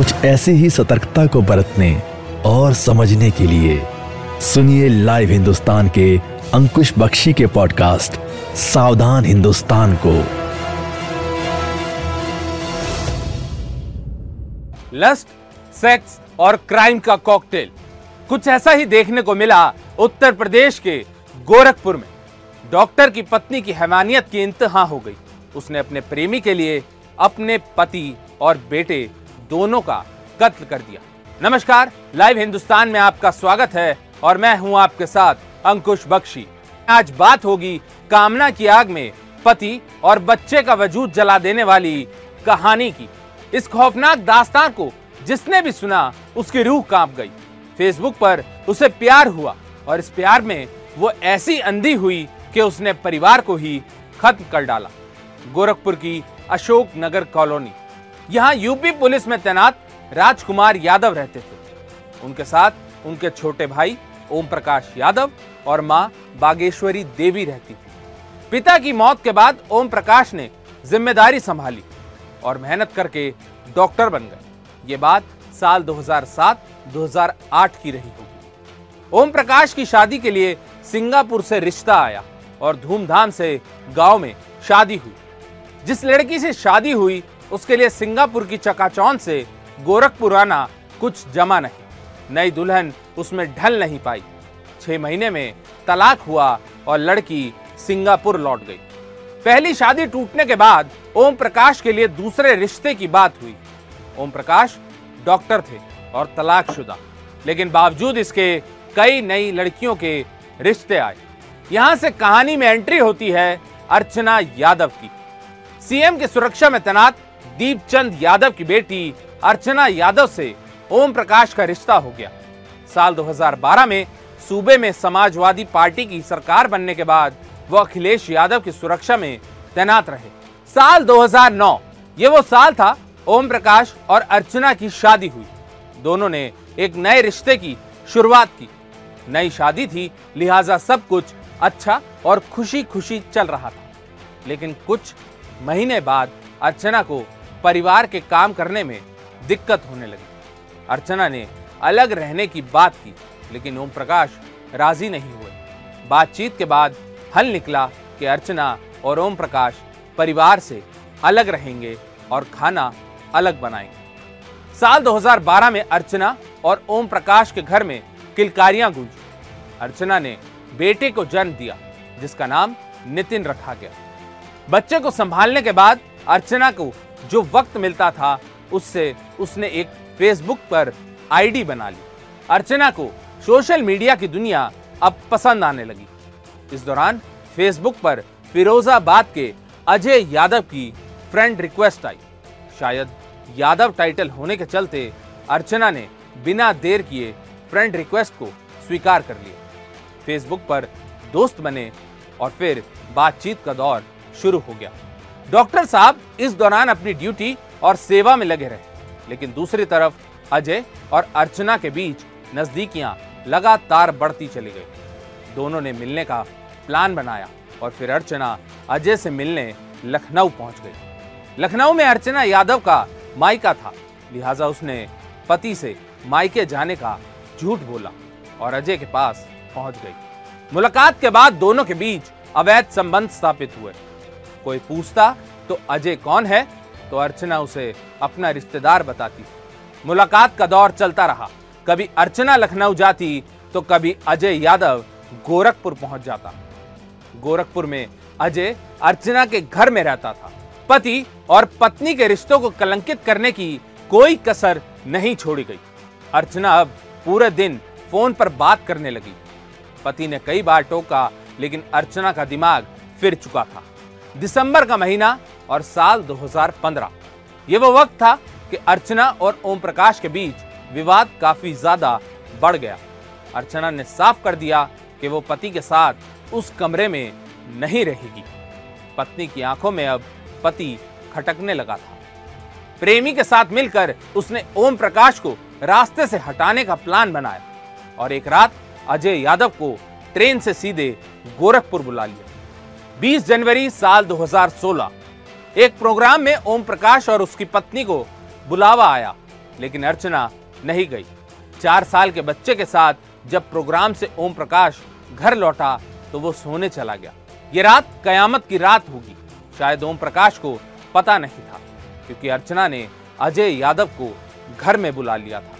कुछ ऐसी ही सतर्कता को बरतने और समझने के लिए सुनिए लाइव हिंदुस्तान के अंकुश बख्शी के पॉडकास्ट, सावधान हिंदुस्तान को। लस्ट, सेक्स और क्राइम का कॉकटेल। कुछ ऐसा ही देखने को मिला उत्तर प्रदेश के गोरखपुर में। डॉक्टर की पत्नी की हैवानियत की इंतहा हो गई। उसने अपने प्रेमी के लिए अपने पति और बेटे दोनों का कत्ल कर दिया। नमस्कार, लाइव हिंदुस्तान में आपका स्वागत है और मैं हूँ आपके साथ अंकुश बख्शी। आज बात होगी कामना की आग में पति और बच्चे का वजूद जला देने वाली कहानी की। इस खौफनाक दास्तान को जिसने भी सुना, उसकी रूह काँप गई। फेसबुक पर उसे प्यार हुआ और इस प्यार में वो ऐसी अंधी हुई कि उसने परिवार को ही खत्म कर डाला। गोरखपुर की अशोक नगर कॉलोनी। यहाँ यूपी पुलिस में तैनात राजकुमार यादव रहते थे। उनके साथ उनके छोटे भाई ओम प्रकाश यादव और माँ बागेश्वरी देवी रहती थी। पिता की मौत के बाद ओम प्रकाश ने ज़िम्मेदारी संभाली और मेहनत करके डॉक्टर बन गए। ये बात साल 2007-2008 की रही होगी। ओम प्रकाश की शादी के लिए सिंगापुर से रिश्ता आया और धूमधाम से गाँव में शादी हुई। जिस लड़की से शादी हुई उसके लिए सिंगापुर की चकाचौन से गोरखपुर आना कुछ जमा नहीं। नई दुल्हन उसमें ढल नहीं पाई। छह महीने में तलाक हुआ और लड़की सिंगापुर लौट गई। पहली शादी टूटने के बाद ओम प्रकाश के लिए दूसरे रिश्ते की बात हुई। ओम प्रकाश डॉक्टर थे और तलाकशुदा, लेकिन बावजूद इसके कई नई लड़कियों के रिश्ते आए। यहाँ से कहानी में एंट्री होती है अर्चना यादव की। सीएम की सुरक्षा में तैनात दीपचंद यादव की बेटी अर्चना यादव से ओम प्रकाश का रिश्ता हो गया। साल 2012 में सूबे में समाजवादी पार्टी की सरकार बनने के बाद वो अखिलेश यादव की सुरक्षा में तैनात रहे। साल 2009 ये वो साल था, ओम प्रकाश और अर्चना की शादी हुई। दोनों ने एक नए रिश्ते की शुरुआत की। नई शादी थी, लिहाजा सब कुछ अच्छा और खुशी खुशी चल रहा था। लेकिन कुछ महीने बाद अर्चना को परिवार के काम करने में दिक्कत होने लगी। अर्चना ने अलग रहने की बात की, लेकिन ओम प्रकाश राज़ी नहीं हुए। बातचीत के बाद हल निकला कि अर्चना और ओम प्रकाश परिवार से अलग रहेंगे और खाना अलग बनाएँगे। साल 2012 में अर्चना और ओम प्रकाश के घर में किलकारियाँ गूंजी। अर्चना ने बेटे को जन्म दिया, जिसका नाम नितिन रखा गया। बच्चे को संभालने के बाद अर्चना को जो वक्त मिलता था, उससे उसने एक फेसबुक पर आईडी बना ली। अर्चना को सोशल मीडिया की दुनिया अब पसंद आने लगी। इस दौरान फेसबुक पर फिरोजाबाद के अजय यादव की फ्रेंड रिक्वेस्ट आई। शायद यादव टाइटल होने के चलते अर्चना ने बिना देर किए फ्रेंड रिक्वेस्ट को स्वीकार कर लिया। फेसबुक पर दोस्त बने और फिर बातचीत का दौर शुरू हो गया। डॉक्टर साहब इस दौरान अपनी ड्यूटी और सेवा में लगे रहे, लेकिन दूसरी तरफ़ अजय और अर्चना के बीच नजदीकियाँ लगातार बढ़ती चली गई। दोनों ने मिलने का प्लान बनाया और फिर अर्चना अजय से मिलने लखनऊ पहुँच गई। लखनऊ में अर्चना यादव का मायका था, लिहाजा उसने पति से मायके जाने का झूठ बोला और अजय के पास पहुँच गई। मुलाकात के बाद दोनों के बीच अवैध संबंध स्थापित हुए। कोई पूछता तो अजय कौन है? तो अर्चना उसे अपना रिश्तेदार बताती। मुलाकात का दौर चलता रहा। कभी अर्चना लखनऊ जाती तो कभी अजय यादव गोरखपुर पहुँच जाता। गोरखपुर में अजय अर्चना के घर में रहता था। पति और पत्नी के रिश्तों को कलंकित करने की कोई कसर नहीं छोड़ी गई। अर्चना अब पूरे दिन फ़ोन पर बात करने लगी। पति ने कई बार टोका, लेकिन अर्चना का दिमाग फिर चुका था। दिसंबर का महीना और साल 2015 ये वो वक्त था कि अर्चना और ओम प्रकाश के बीच विवाद काफ़ी ज़्यादा बढ़ गया। अर्चना ने साफ़ कर दिया कि वो पति के साथ उस कमरे में नहीं रहेगी। पत्नी की आँखों में अब पति खटकने लगा था। प्रेमी के साथ मिलकर उसने ओम प्रकाश को रास्ते से हटाने का प्लान बनाया और एक रात अजय यादव को ट्रेन से सीधे गोरखपुर बुला लिया। 20 जनवरी साल 2016 एक प्रोग्राम में ओम प्रकाश और उसकी पत्नी को बुलावा आया, लेकिन अर्चना नहीं गई। चार साल के बच्चे के साथ जब प्रोग्राम से ओम प्रकाश घर लौटा तो वो सोने चला गया। ये रात कयामत की रात होगी। शायद ओम प्रकाश को पता नहीं था, क्योंकि अर्चना ने अजय यादव को घर में बुला लिया था।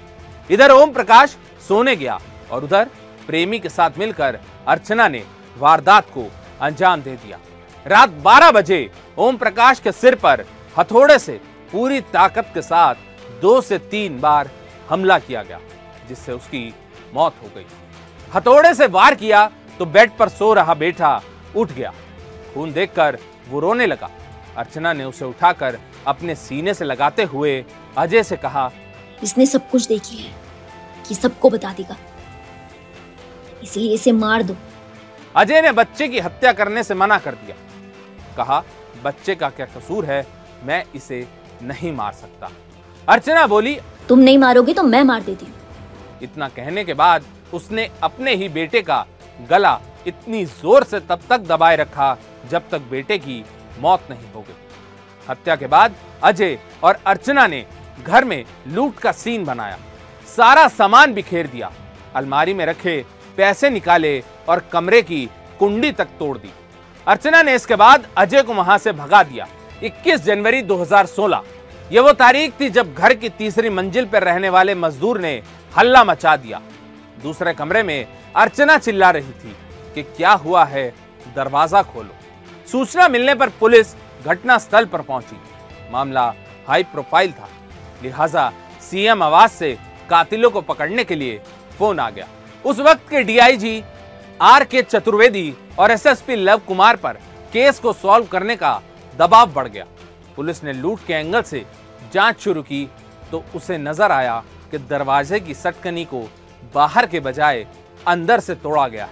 इधर ओम प्रकाश सोने गया और उधर प्रेमी के साथ मिलकर अर्चना ने वारदात को अंजाम दे दिया। रात 12 बजे ओम प्रकाश के सिर पर, हथौड़े से, पूरी ताकत के साथ दो से तीन बार हमला किया गया, जिससे उसकी मौत हो गई। हथौड़े से वार किया तो बेड पर सो रहा बेटा उठ गया। खून देखकर वो रोने लगा। अर्चना ने उसे उठाकर अपने सीने से लगाते हुए अजय से कहा, इसने सब कुछ देखी है, कि सबको बता देगा। इसलिए इसे मार दो। अजय ने बच्चे की हत्या करने से मना कर दिया। कहा बच्चे का क्या कसूर है? मैं इसे नहीं मार सकता। अर्चना बोली तुम नहीं मारोगे तो मैं मार देती हूँ। इतना कहने के बाद उसने अपने ही बेटे का गला इतनी ज़ोर से तब तक दबाए रखा जब तक बेटे की मौत नहीं हो गई। हत्या के बाद अजय और अर्चना ने घर में लूट का सीन बनाया। सारा सामान बिखेर दिया। अलमारी में रखे पैसे निकाले और कमरे की कुंडी तक तोड़ दी। अर्चना ने इसके बाद अजय को वहाँ से भगा दिया। 21 जनवरी 2016 ये वो तारीख थी जब घर की तीसरी मंजिल पर रहने वाले मजदूर ने हल्ला मचा दिया। दूसरे कमरे में अर्चना चिल्ला रही थी कि क्या हुआ है, दरवाज़ा खोलो। सूचना मिलने पर पुलिस घटना स्थल पर पहुँची। मामला हाई प्रोफ़ाइल था, लिहाजा सीएम आवास से कातिलों को पकड़ने के लिए फ़ोन आ गया। उस वक्त के डीआईजी आर के चतुर्वेदी और एसएसपी लव कुमार पर केस को सॉल्व करने का दबाव बढ़ गया। पुलिस ने लूट के एंगल से जाँच शुरू की तो उसे नज़र आया कि दरवाजे की सटकनी को बाहर के बजाय अंदर से तोड़ा गया।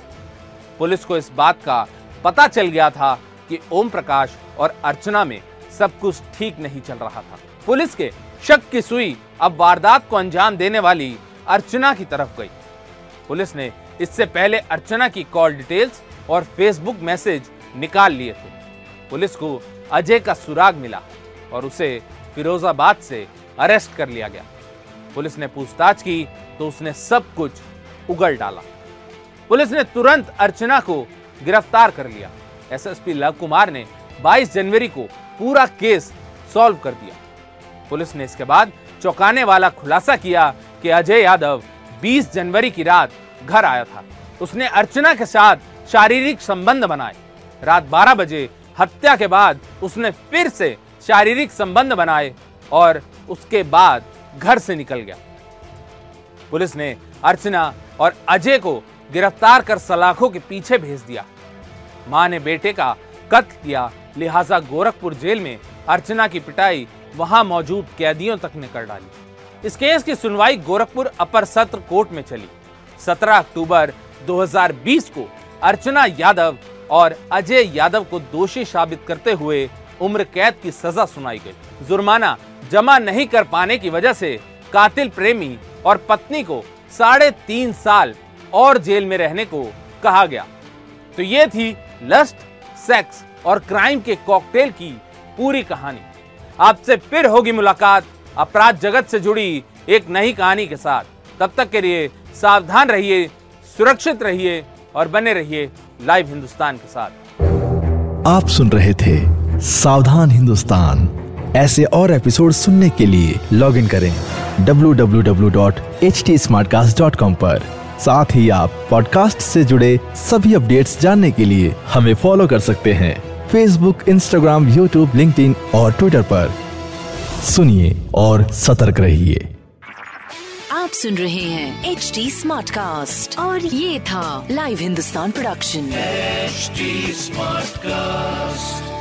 पुलिस को इस बात का पता चल गया था कि ओम प्रकाश और अर्चना में सब कुछ ठीक नहीं चल रहा था। पुलिस के शक की सुई अब वारदात को अंजाम देने वाली अर्चना की तरफ़ गई। पुलिस ने इससे पहले अर्चना की कॉल डिटेल्स और फेसबुक मैसेज निकाल लिए थे। पुलिस को अजय का सुराग मिला और उसे फिरोजाबाद से अरेस्ट कर लिया गया। पुलिस ने पूछताछ की तो उसने सब कुछ उगल डाला। पुलिस ने तुरंत अर्चना को गिरफ़्तार कर लिया। एसएसपी लव कुमार ने 22 जनवरी को पूरा केस सॉल्व कर दिया। पुलिस ने इसके बाद चौंकाने वाला खुलासा किया कि अजय यादव 20 जनवरी की रात घर आया था। उसने अर्चना के साथ शारीरिक संबंध बनाए। रात 12 बजे हत्या के बाद उसने फिर से शारीरिक संबंध बनाए और उसके बाद घर से निकल गया। पुलिस ने अर्चना और अजय को गिरफ़्तार कर सलाखों के पीछे भेज दिया। माँ ने बेटे का कत्ल किया। लिहाजा गोरखपुर जेल में अर्चना की पिटाई वहाँ मौजूद कैदियों तक ने कर डाली। इस केस की सुनवाई गोरखपुर अपर सत्र कोर्ट में चली। 17 अक्टूबर 2020 को अर्चना यादव और अजय यादव को दोषी साबित करते हुए उम्र कैद की सजा सुनाई गई। जुर्माना जमा नहीं कर पाने की वजह से कातिल प्रेमी और पत्नी को साढ़े तीन साल और जेल में रहने को कहा गया। तो ये थी लस्ट, सेक्स और क्राइम के कॉकटेल की पूरी कहानी। आपसे फिर होगी मुलाकात। अपराध जगत से जुड़ी एक नई कहानी के साथ। तब तक के लिए सावधान रहिए, सुरक्षित रहिए और बने रहिए लाइव हिंदुस्तान के साथ। आप सुन रहे थे सावधान हिंदुस्तान। ऐसे और एपिसोड सुनने के लिए लॉग इन करें www.htsmartcast.com पर। साथ ही आप पॉडकास्ट से जुड़े सभी अपडेट्स जानने के लिए हमें फॉलो कर सकते हैं। फेसबुक इंस्टाग्राम यूट्यूब लिंक्डइन और ट्विटर पर। सुनिए और सतर्क रहिए आप सुन रहे हैं एच डी स्मार्ट कास्ट और ये था live Hindustan production smart Smartcast.